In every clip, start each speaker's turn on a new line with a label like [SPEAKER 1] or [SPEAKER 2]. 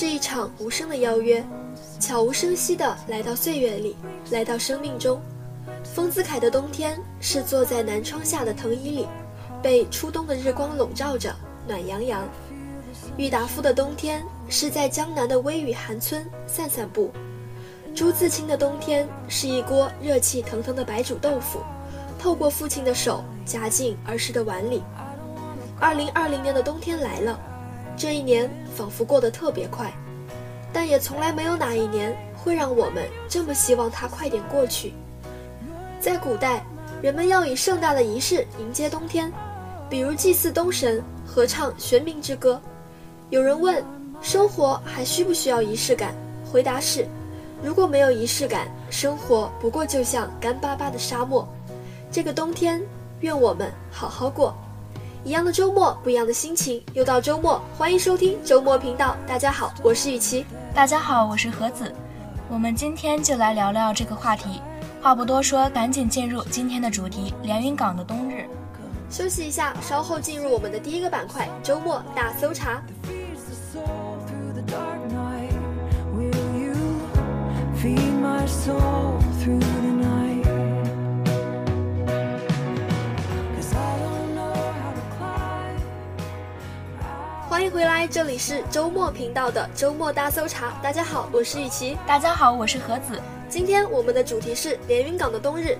[SPEAKER 1] 是一场无声的邀约，悄无声息地来到岁月里，来到生命中。丰子恺的冬天是坐在南窗下的藤椅里，被初冬的日光笼罩着，暖洋洋。郁达夫的冬天是在江南的微雨寒村散散步。朱自清的冬天是一锅热气腾腾的白煮豆腐，透过父亲的手夹进儿时的碗里。二零二零年的冬天来了，这一年仿佛过得特别快，但也从来没有哪一年会让我们这么希望它快点过去。在古代，人们要以盛大的仪式迎接冬天，比如祭祀冬神、合唱玄冥之歌。有人问：生活还需不需要仪式感？回答是：如果没有仪式感，生活不过就像干巴巴的沙漠。这个冬天，愿我们好好过。一样的周末，不一样的心情。又到周末，欢迎收听周末频道。大家好，我是雨琪。
[SPEAKER 2] 大家好，我是何子。我们今天就来聊聊这个话题。话不多说，赶紧进入今天的主题——连云港的冬日。
[SPEAKER 1] 休息一下，稍后进入我们的第一个板块——周末大搜查。迎回来，这里是周末频道的周末大搜查。大家好，我是雨琪。
[SPEAKER 2] 大家好，我是何子。
[SPEAKER 1] 今天我们的主题是连云港的冬日。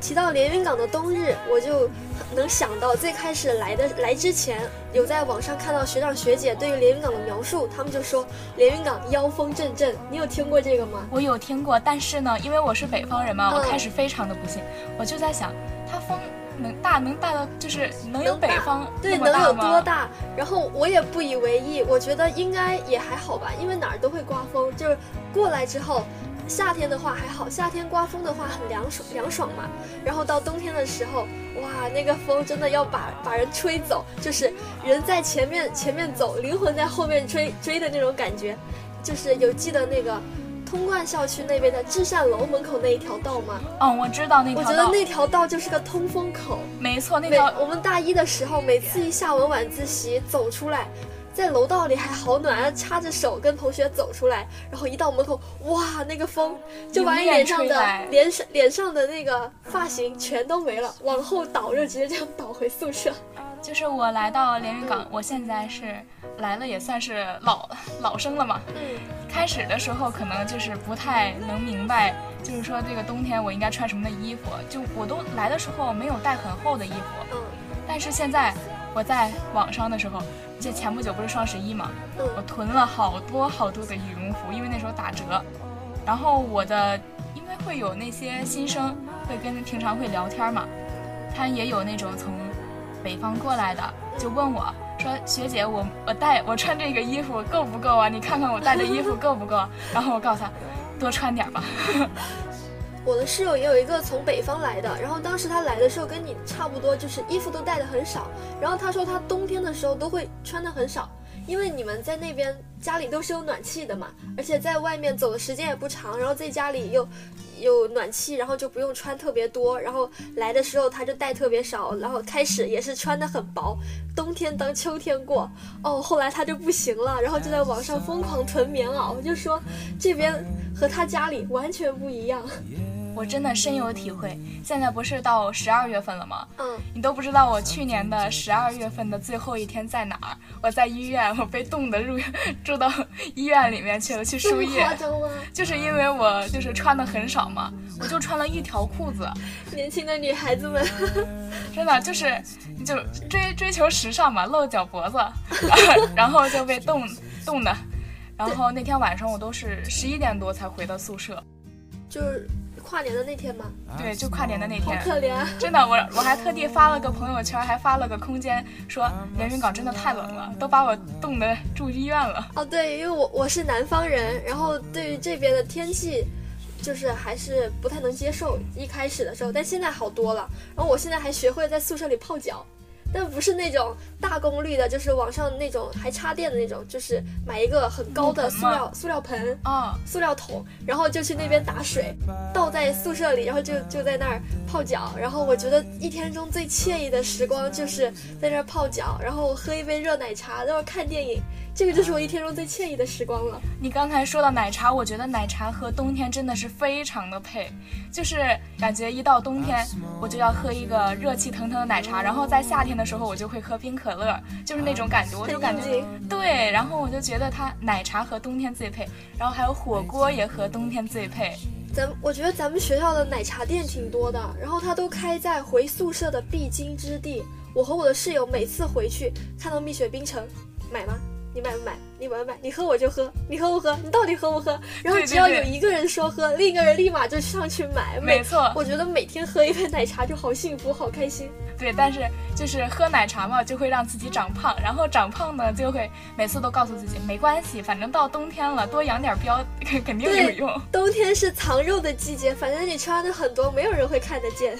[SPEAKER 1] 提到连云港的冬日，我就能想到最开始来的来之前，有在网上看到学长学姐对于连云港的描述，他们就说连云港妖风阵阵。你有听过这个吗？
[SPEAKER 2] 我有听过，但是呢，因为我是北方人嘛，我开始非常的不信，我就在想，它风。能大能大到就是能有北方
[SPEAKER 1] 对能有多大？然后我也不以为意，我觉得应该也还好吧，因为哪儿都会刮风。就是过来之后，夏天的话还好，夏天刮风的话很凉爽凉爽嘛。然后到冬天的时候，哇，那个风真的要把把人吹走，就是人在前面前面走，灵魂在后面追追的那种感觉。就是有记得那个。通贯校区那边的至善楼门口那一条道吗？
[SPEAKER 2] 嗯，我知道那条道。
[SPEAKER 1] 我觉得那条道就是个通风口。
[SPEAKER 2] 没错，那条。
[SPEAKER 1] 我们大一的时候，每次一下完晚自习走出来，在楼道里还好暖，插着手跟同学走出来，然后一到门口，哇，那个风就把你脸上的脸上脸上的那个发型全都没了，往后倒就直接这样倒回宿舍。
[SPEAKER 2] 就是我来到连云港，我现在是来了也算是老老生了嘛。
[SPEAKER 1] 嗯。
[SPEAKER 2] 开始的时候可能就是不太能明白，就是说这个冬天我应该穿什么的衣服，就我都来的时候没有带很厚的衣服。
[SPEAKER 1] 嗯。
[SPEAKER 2] 但是现在我在网上的时候，这前不久不是双十一嘛，我囤了好多好多的羽绒服，因为那时候打折。然后我的，因为会有那些新生会跟平常会聊天嘛，他也有那种从。北方过来的就问我说：“学姐，我我带我穿这个衣服够不够啊？你看看我带的衣服够不够？”然后我告诉他，多穿点吧。
[SPEAKER 1] 我的室友也有一个从北方来的，然后当时他来的时候跟你差不多，就是衣服都带的很少。然后他说他冬天的时候都会穿的很少，因为你们在那边家里都是有暖气的嘛，而且在外面走的时间也不长，然后在家里又。有暖气，然后就不用穿特别多，然后来的时候他就带特别少，然后开始也是穿的很薄，冬天当秋天过，哦，后来他就不行了，然后就在网上疯狂囤棉袄，就说这边和他家里完全不一样。
[SPEAKER 2] 我真的深有体会。现在不是到十二月份了吗？
[SPEAKER 1] 嗯，
[SPEAKER 2] 你都不知道我去年的十二月份的最后一天在哪儿？我在医院，我被冻得入 住到医院里面去了，去输液。就是因为我就是穿的很少嘛，我就穿了一条裤子。
[SPEAKER 1] 年轻的女孩子们，
[SPEAKER 2] 真的就是就追追求时尚嘛，露脚脖子，然后就被冻冻的。然后那天晚上我都是十一点多才回到宿舍，
[SPEAKER 1] 就是。跨年的那天吗？
[SPEAKER 2] 对，就跨年的那天。
[SPEAKER 1] 好可怜，
[SPEAKER 2] 真的，我我还特地发了个朋友圈，还发了个空间，说连云港真的太冷了，都把我冻得住医院了。哦，
[SPEAKER 1] 对，因为我我是南方人，然后对于这边的天气，就是还是不太能接受。一开始的时候，但现在好多了。然后我现在还学会在宿舍里泡脚。但不是那种大功率的，就是网上那种还插电的那种，就是买一个很高的塑料塑料盆
[SPEAKER 2] 啊，
[SPEAKER 1] 塑料桶，然后就去那边打水，倒在宿舍里，然后就就在那儿泡脚。然后我觉得一天中最惬意的时光就是在那儿泡脚，然后喝一杯热奶茶，然后看电影。这个就是我一天中最惬意的时光了。
[SPEAKER 2] 你刚才说到奶茶，我觉得奶茶和冬天真的是非常的配，就是感觉一到冬天我就要喝一个热气腾腾的奶茶，然后在夏天的时候我就会喝冰可乐，就是那种感觉，我就感觉对，然后我就觉得它奶茶和冬天最配，然后还有火锅也和冬天最配。
[SPEAKER 1] 咱我觉得咱们学校的奶茶店挺多的，然后它都开在回宿舍的必经之地。我和我的室友每次回去看到蜜雪冰城，买吗？你买不买？你买不买？你喝我就喝，你喝不喝？你到底喝不喝？然后只要有一个人说喝，另一个人立马就上去买。
[SPEAKER 2] 没错，
[SPEAKER 1] 我觉得每天喝一杯奶茶就好幸福，好开心。
[SPEAKER 2] 对，但是就是喝奶茶嘛，就会让自己长胖，然后长胖呢，就会每次都告诉自己没关系，反正到冬天了，多养点膘肯定有用。
[SPEAKER 1] 冬天是藏肉的季节，反正你穿的很多，没有人会看得见。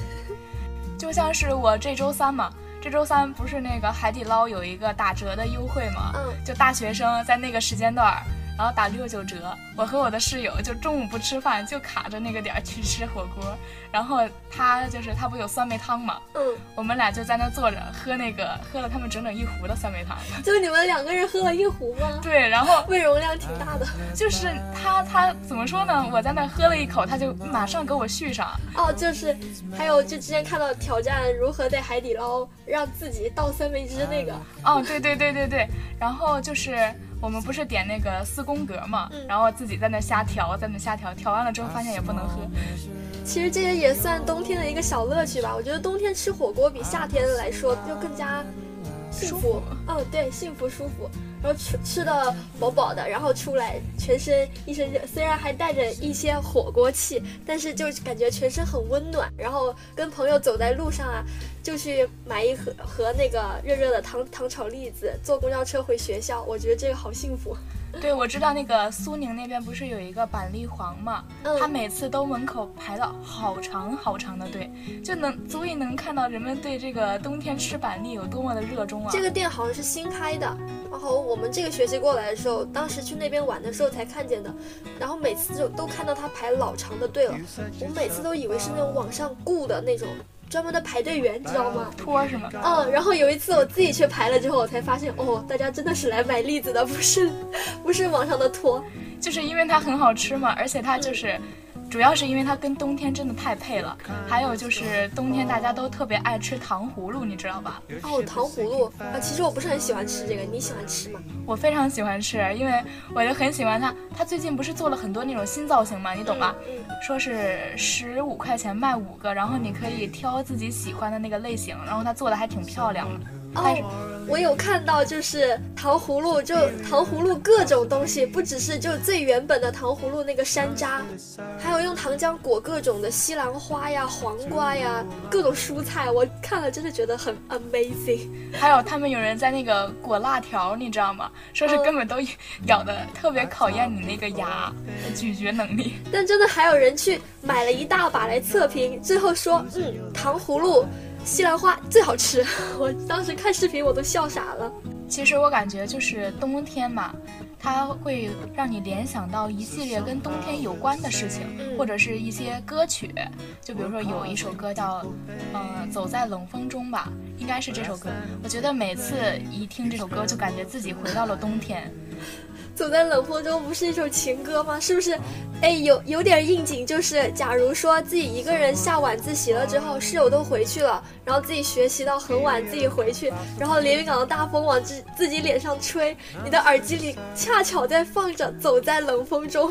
[SPEAKER 2] 就像是我这周三嘛。这周三不是那个海底捞有一个打折的优惠吗？
[SPEAKER 1] 嗯，
[SPEAKER 2] 就大学生在那个时间段。然后打六九折，我和我的室友就中午不吃饭，就卡着那个点儿去吃火锅。然后他就是他不有酸梅汤嘛，
[SPEAKER 1] 嗯，
[SPEAKER 2] 我们俩就在那坐着喝那个，喝了他们整整一壶的酸梅汤。
[SPEAKER 1] 就你们两个人喝了一壶吗？
[SPEAKER 2] 对，然后
[SPEAKER 1] 胃容量挺大的。
[SPEAKER 2] 就是他他怎么说呢？我在那喝了一口，他就马上给我续上。
[SPEAKER 1] 哦，就是还有就之前看到挑战如何在海底捞让自己倒酸梅汁那个。
[SPEAKER 2] 哦，对对对对对，然后就是。我们不是点那个四宫格嘛，然后自己在那瞎调，在那瞎调，调完了之后发现也不能喝。
[SPEAKER 1] 其实这些也算冬天的一个小乐趣吧。我觉得冬天吃火锅比夏天来说就更加幸福。哦，对，幸福舒服。然后吃吃的饱饱的，然后出来全身一身热，虽然还带着一些火锅气，但是就感觉全身很温暖。然后跟朋友走在路上啊，就去买一盒盒那个热热的糖糖炒栗子，坐公交车回学校，我觉得这个好幸福。
[SPEAKER 2] 对，我知道那个苏宁那边不是有一个板栗黄嘛，他每次都门口排了好长好长的队，就能足以能看到人们对这个冬天吃板栗有多么的热衷啊。
[SPEAKER 1] 这个店好像是新开的，然后我们这个学期过来的时候，当时去那边玩的时候才看见的，然后每次就都看到他排老长的队了，我每次都以为是那种网上雇的那种。专门的排队员，知道吗？
[SPEAKER 2] 托是吗？
[SPEAKER 1] 嗯，然后有一次我自己去排了之后，我才发现，哦，大家真的是来买栗子的，不是，不是网上的托，
[SPEAKER 2] 就是因为它很好吃嘛，而且它就是。主要是因为它跟冬天真的太配了，还有就是冬天大家都特别爱吃糖葫芦，你知道吧？
[SPEAKER 1] 哦，糖葫芦啊，其实我不是很喜欢吃这个，你喜欢吃吗？
[SPEAKER 2] 我非常喜欢吃，因为我就很喜欢它。它最近不是做了很多那种新造型吗？你懂吧？
[SPEAKER 1] 嗯。
[SPEAKER 2] 说是十五块钱卖五个，然后你可以挑自己喜欢的那个类型，然后它做的还挺漂亮的。
[SPEAKER 1] 哦，我有看到，就是糖葫芦，就糖葫芦各种东西，不只是就最原本的糖葫芦那个山楂，还有用糖浆裹各种的西兰花呀、黄瓜呀，各种蔬菜，我看了真的觉得很 amazing。
[SPEAKER 2] 还有他们有人在那个裹辣条，你知道吗？说是根本都咬的特别考验你那个牙咀嚼能力。
[SPEAKER 1] 但真的还有人去买了一大把来测评，最后说，嗯，糖葫芦。西兰花最好吃，我当时看视频我都笑傻了。
[SPEAKER 2] 其实我感觉就是冬天嘛，它会让你联想到一系列跟冬天有关的事情，或者是一些歌曲。就比如说有一首歌叫《嗯走在冷风中》吧，应该是这首歌。我觉得每次一听这首歌，就感觉自己回到了冬天。
[SPEAKER 1] 走在冷风中不是一首情歌吗？是不是？哎，有有点应景，就是假如说自己一个人下晚自习了之后，室友都回去了，然后自己学习到很晚，自己回去，然后连云港的大风往自自己脸上吹，你的耳机里恰巧在放着《走在冷风中》，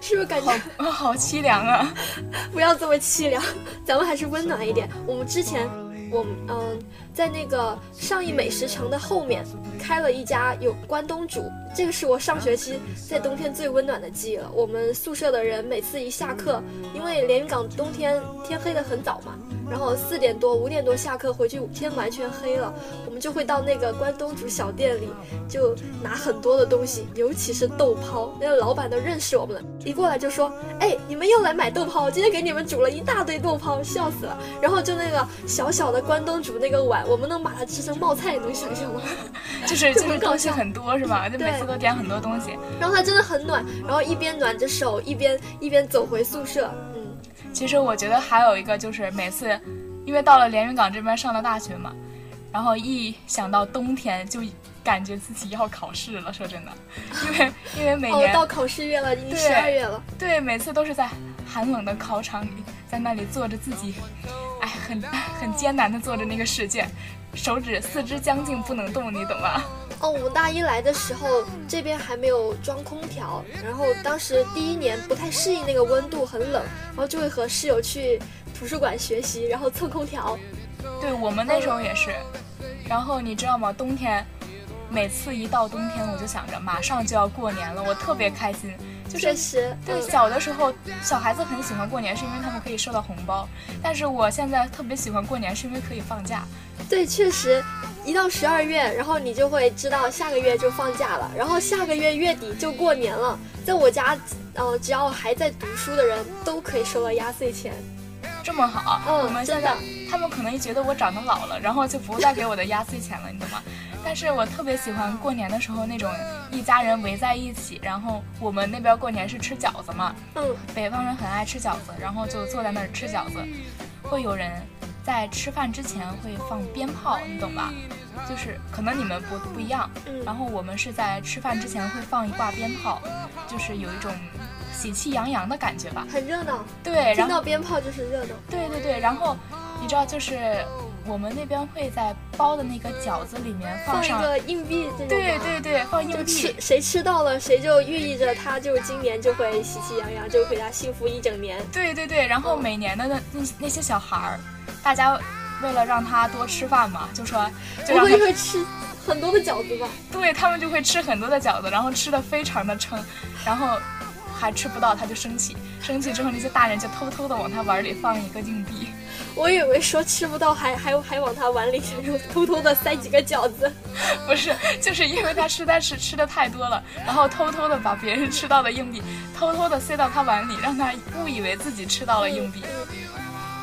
[SPEAKER 1] 是不是感觉
[SPEAKER 2] 好好凄凉啊？
[SPEAKER 1] 不要这么凄凉，咱们还是温暖一点。我们之前。我嗯，在那个上亿美食城的后面开了一家有关东煮，这个是我上学期在冬天最温暖的记忆了。我们宿舍的人每次一下课，因为连云港冬天天黑的很早嘛。然后四点多五点多下课回去，天完全黑了，我们就会到那个关东煮小店里，就拿很多的东西，尤其是豆泡。那个老板都认识我们了，一过来就说：“哎，你们又来买豆泡，我今天给你们煮了一大堆豆泡，笑死了。”然后就那个小小的关东煮那个碗，我们能把它吃成冒菜，你能想象吗？
[SPEAKER 2] 就是就是东西很多是吧？就每次都点很多东西。
[SPEAKER 1] 然后它真的很暖，然后一边暖着手，一边一边走回宿舍。
[SPEAKER 2] 其实我觉得还有一个就是每次，因为到了连云港这边上了大学嘛，然后一想到冬天就感觉自己要考试了。说真的，因为因为每年
[SPEAKER 1] 到考试月了，已经十二月了。
[SPEAKER 2] 对，每次都是在寒冷的考场里，在那里做着自己，哎，很 很艰难的做着那个试卷，手指四肢僵硬不能动，你懂吗？
[SPEAKER 1] 哦，我们大一来的时候，这边还没有装空调，然后当时第一年不太适应那个温度，很冷，然后就会和室友去图书馆学习，然后蹭空调。
[SPEAKER 2] 对我们那时候也是，然后你知道吗？冬天，每次一到冬天，我就想着马上就要过年了，我特别开心。
[SPEAKER 1] 确实，
[SPEAKER 2] 对小的时候，小孩子很喜欢过年，是因为他们可以收到红包。但是我现在特别喜欢过年，是因为可以放假。
[SPEAKER 1] 对，确实，一到十二月，然后你就会知道下个月就放假了，然后下个月月底就过年了。在我家，呃，只要还在读书的人都可以收到压岁钱。
[SPEAKER 2] 这么好，我们现在他们可能觉得我长得老了，然后就不再给我的压岁钱了，你懂吗？但是我特别喜欢过年的时候那种一家人围在一起，然后我们那边过年是吃饺子嘛，
[SPEAKER 1] 嗯，
[SPEAKER 2] 北方人很爱吃饺子，然后就坐在那儿吃饺子，会有人在吃饭之前会放鞭炮，你懂吧？就是可能你们不不一样，然后我们是在吃饭之前会放一挂鞭炮，就是有一种。喜气洋洋的感觉吧，
[SPEAKER 1] 很热闹。
[SPEAKER 2] 对，
[SPEAKER 1] 听到鞭炮就是热闹。
[SPEAKER 2] 对对对，然后你知道，就是我们那边会在包的那个饺子里面
[SPEAKER 1] 放
[SPEAKER 2] 上
[SPEAKER 1] 一个硬币，
[SPEAKER 2] 对对对，放硬币，
[SPEAKER 1] 谁吃到了，谁就寓意着他就今年就会喜气洋洋，就回家幸福一整年。
[SPEAKER 2] 对对对，然后每年的那那那些小孩儿，大家为了让他多吃饭嘛，就说就让他
[SPEAKER 1] 会吃很多的饺子吧。
[SPEAKER 2] 对他们就会吃很多的饺子，然后吃的非常的撑，然后。还吃不到，他就生气。生气之后，那些大人就偷偷的往他碗里放一个硬币。
[SPEAKER 1] 我以为说吃不到，还还还往他碗里偷偷的塞几个饺子。
[SPEAKER 2] 不是，就是因为他实在是吃的太多了，然后偷偷的把别人吃到的硬币偷偷的塞到他碗里，让他误以为自己吃到了硬币。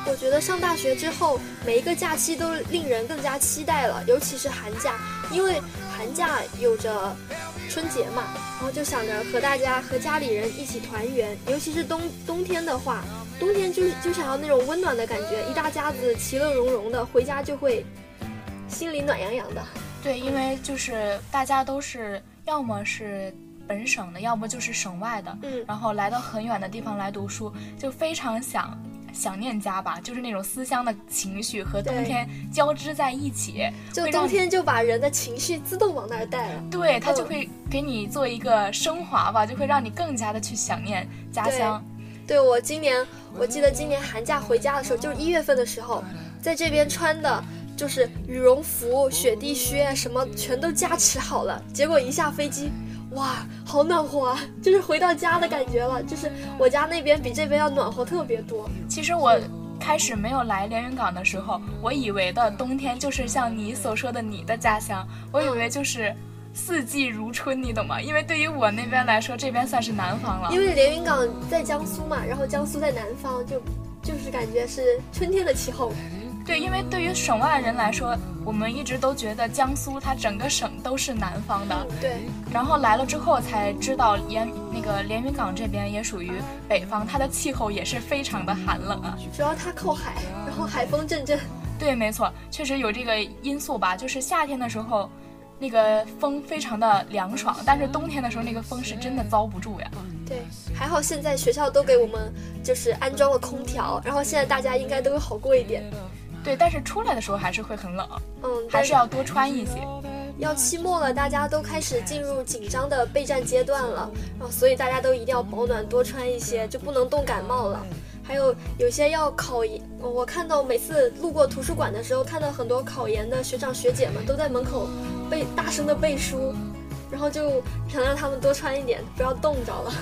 [SPEAKER 1] 我觉得上大学之后，每一个假期都令人更加期待了，尤其是寒假，因为寒假有着春节嘛，然后就想着和大家和家里人一起团圆，尤其是冬冬天的话，冬天就就想要那种温暖的感觉，一大家子其乐融融的回家就会心里暖洋洋的。
[SPEAKER 2] 对，因为就是大家都是要么是本省的，要么就是省外的，
[SPEAKER 1] 嗯，
[SPEAKER 2] 然后来到很远的地方来读书，就非常想。想念家吧，就是那种思乡的情绪和冬天交织在一起，
[SPEAKER 1] 就冬天就把人的情绪自动往那儿带了。
[SPEAKER 2] 对，它就会给你做一个升华吧，就会让你更加的去想念家乡。
[SPEAKER 1] 对我今年，我记得今年寒假回家的时候，就是一月份的时候，在这边穿的就是羽绒服、雪地靴，什么全都加持好了，结果一下飞机。哇，好暖和啊！就是回到家的感觉了。就是我家那边比这边要暖和特别多。
[SPEAKER 2] 其实我开始没有来连云港的时候，我以为的冬天就是像你所说的你的家乡，我以为就是四季如春，你懂吗？因为对于我那边来说，这边算是南方了。
[SPEAKER 1] 因为连云港在江苏嘛，然后江苏在南方，就就是感觉是春天的气候。
[SPEAKER 2] 对，因为对于省外人来说，我们一直都觉得江苏它整个省都是南方的。
[SPEAKER 1] 对。
[SPEAKER 2] 然后来了之后才知道，连那个连云港这边也属于北方，它的气候也是非常的寒冷啊。
[SPEAKER 1] 主要它靠海，然后海风阵阵。
[SPEAKER 2] 对，没错，确实有这个因素吧。就是夏天的时候，那个风非常的凉爽，但是冬天的时候那个风是真的遭不住呀。
[SPEAKER 1] 对，还好现在学校都给我们就是安装了空调，然后现在大家应该都会好过一点。
[SPEAKER 2] 对，但是出来的时候还是会很冷，
[SPEAKER 1] 嗯，
[SPEAKER 2] 还是要多穿一些。
[SPEAKER 1] 要期末了，大家都开始进入紧张的备战阶段了，然后所以大家都一定要保暖，多穿一些，就不能冻感冒了。还有有些要考研，我看到每次路过图书馆的时候，看到很多考研的学长学姐们都在门口背大声的背书，然后就想让他们多穿一点，不要冻着了。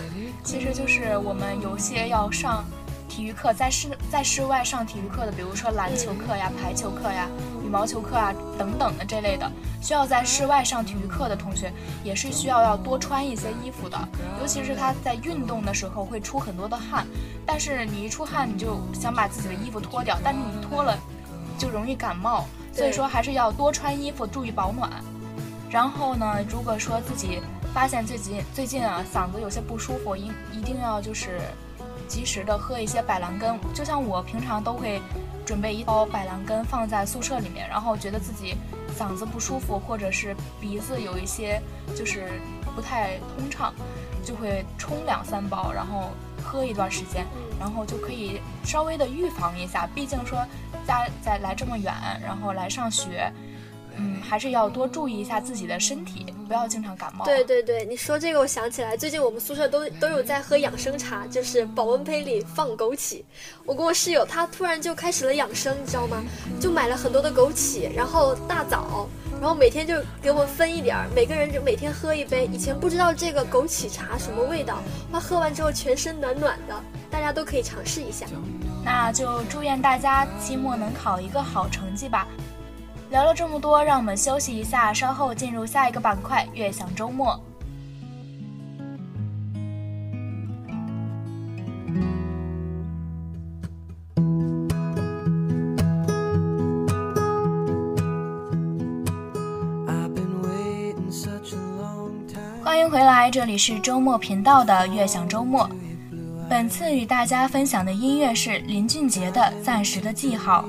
[SPEAKER 2] 其实就是我们有些要上。体育课在室在室外上体育课的，比如说篮球课呀、排球课呀、羽毛球课啊等等的这类的，需要在室外上体育课的同学，也是需要要多穿一些衣服的。尤其是他在运动的时候会出很多的汗，但是你一出汗你就想把自己的衣服脱掉，但是你脱了就容易感冒，所以说还是要多穿衣服，注意保暖。然后呢，如果说自己发现最近最近啊嗓子有些不舒服，一一定要就是。及时的喝一些百蓝根，就像我平常都会准备一包百蓝根放在宿舍里面，然后觉得自己嗓子不舒服，或者是鼻子有一些就是不太通畅，就会冲两三包，然后喝一段时间，然后就可以稍微的预防一下。毕竟说家在来这么远，然后来上学。嗯，还是要多注意一下自己的身体，不要经常感冒。
[SPEAKER 1] 对对对，你说这个我想起来，最近我们宿舍都都有在喝养生茶，就是保温杯里放枸杞。我跟我室友他突然就开始了养生，你知道吗？就买了很多的枸杞，然后大枣，然后每天就给我们分一点儿，每个人就每天喝一杯。以前不知道这个枸杞茶什么味道，他喝完之后全身暖暖的，大家都可以尝试一下。
[SPEAKER 2] 那就祝愿大家期末能考一个好成绩吧。聊了这么多，让我们休息一下，稍后进入下一个板块——悦享周末。欢迎回来，这里是周末频道的悦享周末。本次与大家分享的音乐是林俊杰的《暂时的记号》。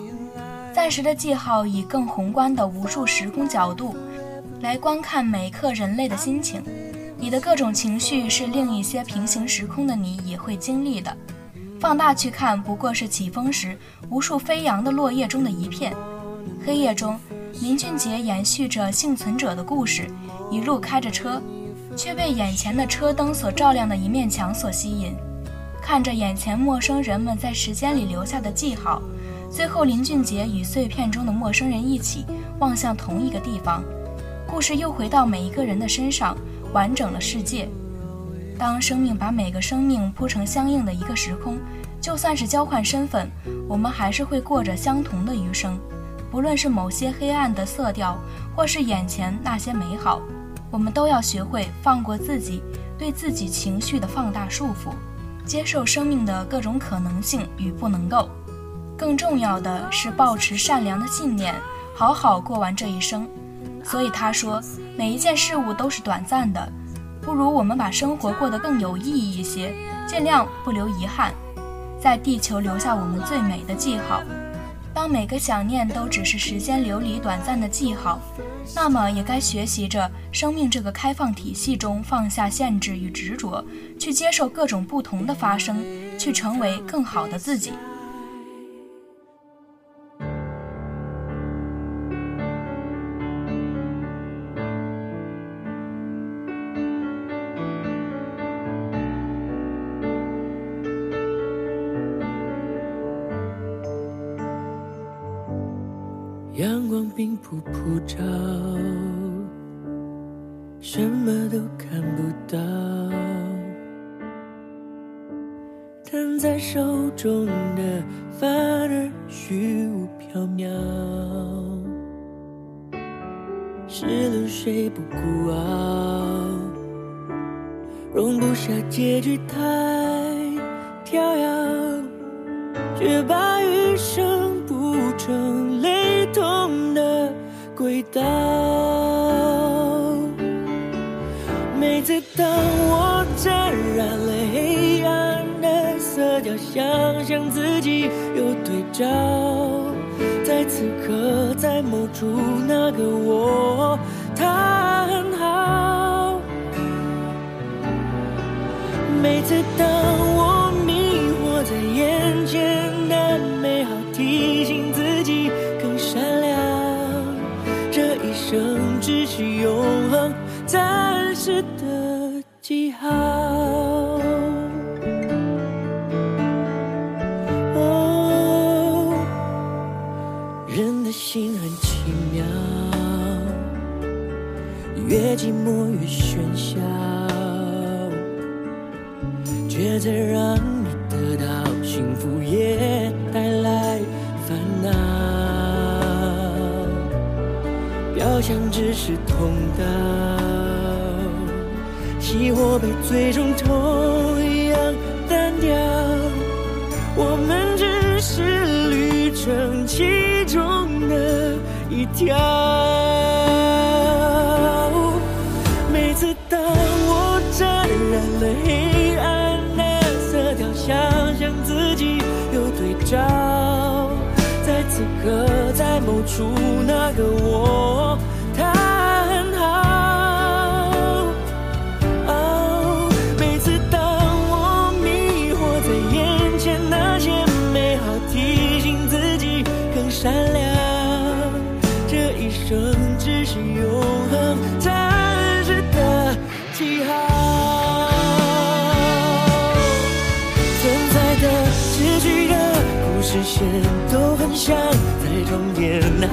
[SPEAKER 2] 暂时的记号，以更宏观的无数时空角度来观看每一刻人类的心情。你的各种情绪是另一些平行时空的你也会经历的。放大去看，不过是起风时无数飞扬的落叶中的一片。黑夜中，林俊杰延续着幸存者的故事，一路开着车，却被眼前的车灯所照亮的一面墙所吸引，看着眼前陌生人们在时间里留下的记号。最后，林俊杰与碎片中的陌生人一起望向同一个地方，故事又回到每一个人的身上，完整了世界。当生命把每个生命铺成相应的一个时空，就算是交换身份，我们还是会过着相同的余生。不论是某些黑暗的色调，或是眼前那些美好，我们都要学会放过自己对自己情绪的放大束缚，接受生命的各种可能性与不能够。更重要的是保持善良的信念，好好过完这一生。所以他说，每一件事物都是短暂的，不如我们把生活过得更有意义一些，尽量不留遗憾，在地球留下我们最美的记号。当每个想念都只是时间流离短暂的记号，那么也该学习着生命这个开放体系中放下限制与执着，去接受各种不同的发生，去成为更好的自己。
[SPEAKER 3] 光并不普照，什么都看不到，弹在手中的反而虚无缥缈，是流水不孤傲，容不下结局太跳跃，却把余生补成泪。痛轨道。每次当我沾染了黑暗的色调，想象自己有对照，在此刻，在某处，那个我，他很好。每次当是通道，熄火被最终同样单调。我们只是旅程其中的一条。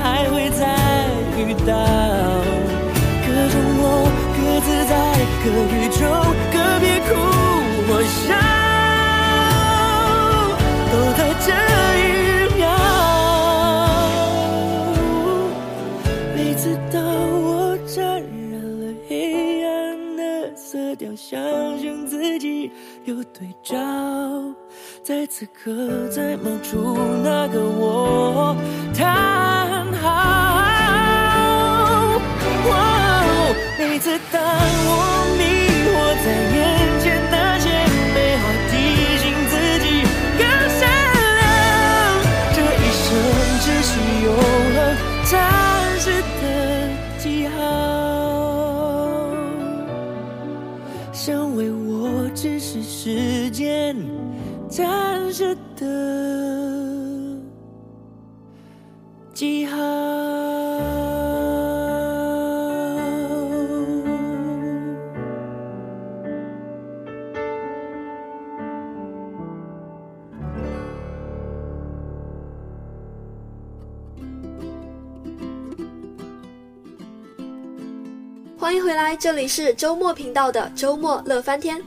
[SPEAKER 3] 还会再遇到。各种我各自在各宇宙，可别哭或笑，都在这一秒。每次当我沾染了黑暗的色调，相信自己有对照。在此刻，在某处那个我，叹号。每次当我迷惑在眼前，那些美好提醒自己更善良。这一生只是永恒暂时的记号，想为我只是时间。暂时的记号。
[SPEAKER 1] 欢迎回来，这里是周末频道的周末乐翻天。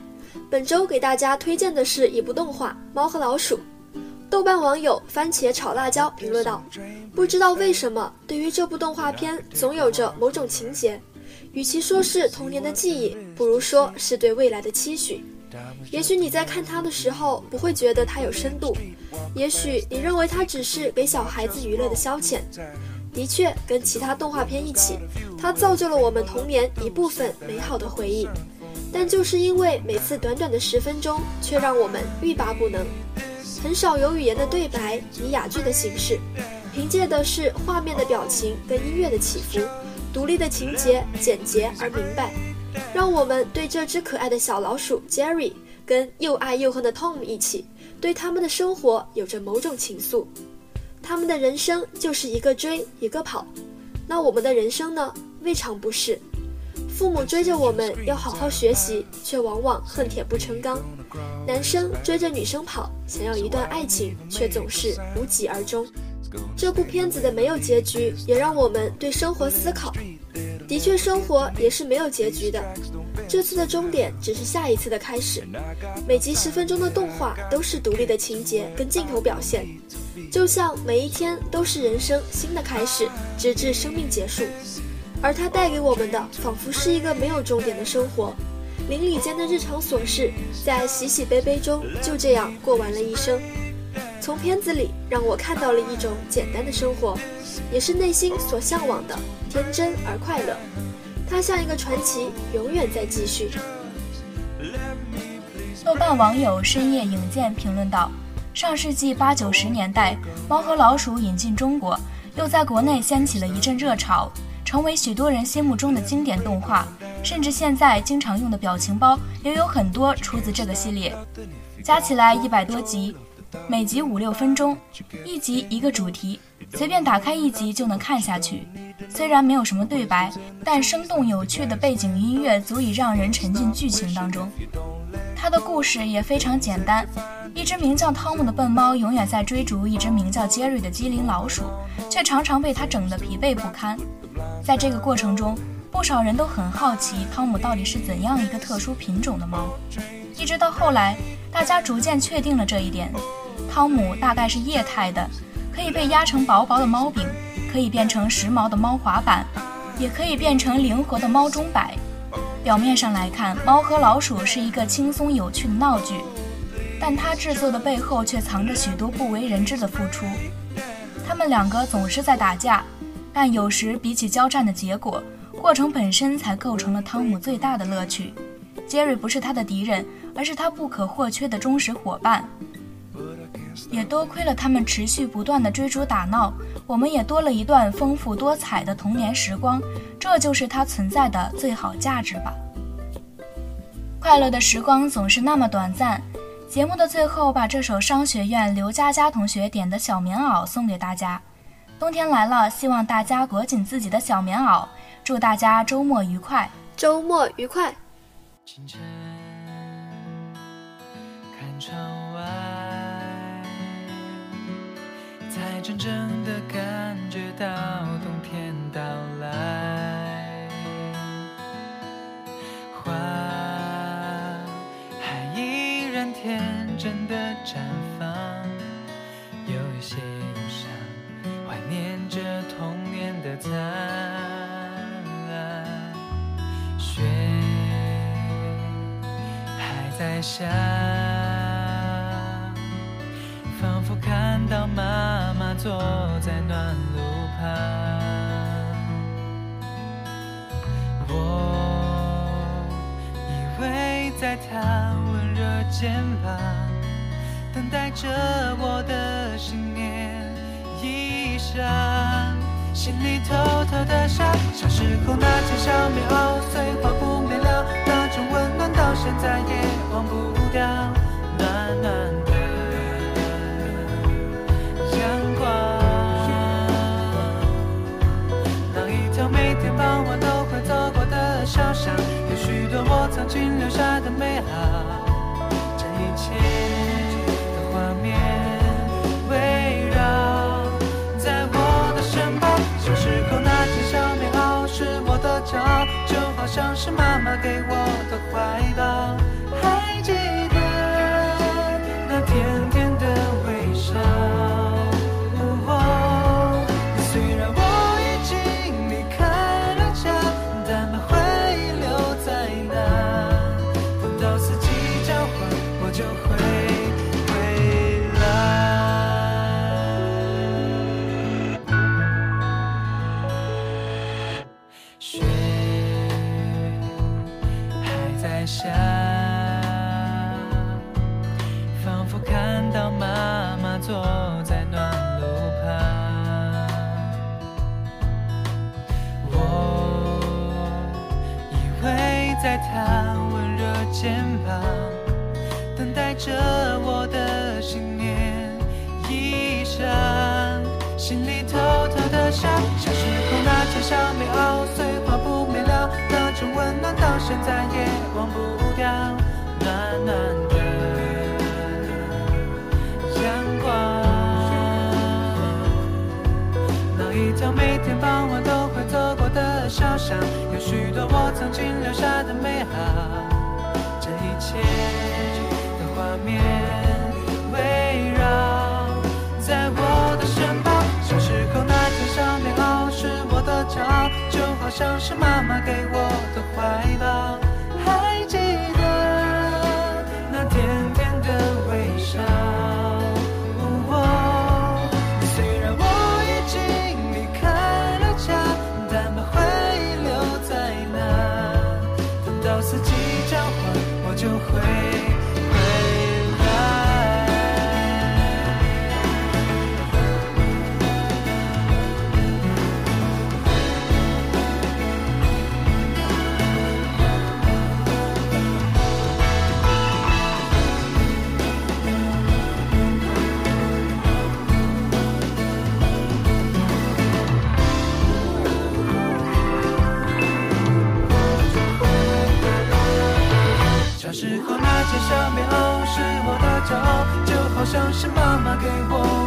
[SPEAKER 1] 本周给大家推荐的是一部动画《猫和老鼠》。豆瓣网友番茄炒辣椒评论道：“不知道为什么，对于这部动画片总有着某种情节，与其说是童年的记忆，不如说是对未来的期许。也许你在看它的时候不会觉得它有深度，也许你认为它只是给小孩子娱乐的消遣。的确，跟其他动画片一起，它造就了我们童年一部分美好的回忆。”但就是因为每次短短的十分钟，却让我们欲罢不能。很少有语言的对白，以哑剧的形式，凭借的是画面的表情跟音乐的起伏，独立的情节，简洁而明白，让我们对这只可爱的小老鼠 Jerry 跟又爱又恨的 Tom 一起，对他们的生活有着某种情愫。他们的人生就是一个追一个跑，那我们的人生呢？未尝不是。父母追着我们要好好学习，却往往恨铁不成钢；男生追着女生跑，想要一段爱情，却总是无疾而终。这部片子的没有结局，也让我们对生活思考。的确，生活也是没有结局的。这次的终点只是下一次的开始。每集十分钟的动画都是独立的情节跟镜头表现，就像每一天都是人生新的开始，直至生命结束。而它带给我们的，仿佛是一个没有终点的生活，邻里间的日常琐事，在喜喜悲悲中就这样过完了一生。从片子里让我看到了一种简单的生活，也是内心所向往的天真而快乐。它像一个传奇，永远在继续。
[SPEAKER 2] 豆瓣网友深夜影剑评论道：“上世纪八九十年代，《猫和老鼠》引进中国，又在国内掀起了一阵热潮。”成为许多人心目中的经典动画，甚至现在经常用的表情包也有很多出自这个系列。加起来一百多集，每集五六分钟，一集一个主题，随便打开一集就能看下去。虽然没有什么对白，但生动有趣的背景音乐足以让人沉浸剧情当中。它的故事也非常简单。一只名叫汤姆的笨猫永远在追逐一只名叫杰瑞的机灵老鼠，却常常被它整得疲惫不堪。在这个过程中，不少人都很好奇汤姆到底是怎样一个特殊品种的猫。一直到后来，大家逐渐确定了这一点：汤姆大概是液态的，可以被压成薄薄的猫饼，可以变成时髦的猫滑板，也可以变成灵活的猫钟摆。表面上来看，《猫和老鼠》是一个轻松有趣的闹剧。但它制作的背后却藏着许多不为人知的付出。他们两个总是在打架，但有时比起交战的结果，过程本身才构成了汤姆最大的乐趣。杰瑞不是他的敌人，而是他不可或缺的忠实伙伴。也多亏了他们持续不断的追逐打闹，我们也多了一段丰富多彩的童年时光。这就是它存在的最好价值吧。快乐的时光总是那么短暂。节目的最后，把这首商学院刘佳佳同学点的小棉袄送给大家。冬天来了，希望大家裹紧自己的小棉袄。祝大家周末愉快，
[SPEAKER 1] 周末愉快。
[SPEAKER 3] 清晨看窗
[SPEAKER 4] 真正的感觉到冬天到来，花还依然天真的绽放，有一些忧伤，怀念着童年的灿烂，雪还在下。坐在暖炉旁，我依偎在她温热肩膀，等待着我的新年衣裳，心里偷偷的想，小时候那件小棉袄，碎花布面料，那种温暖到现在也忘不掉，暖暖的。我曾经留下的美好，这一切的画面围绕在我的身旁。小时候那些小美好是我的骄傲，就好像是妈妈给我的怀抱。还记得有许多我曾经留下的美好。这一切的画面围绕在我的身旁小时候那件小棉袄是我的骄傲就好像是妈妈给我的怀抱。是妈妈给我。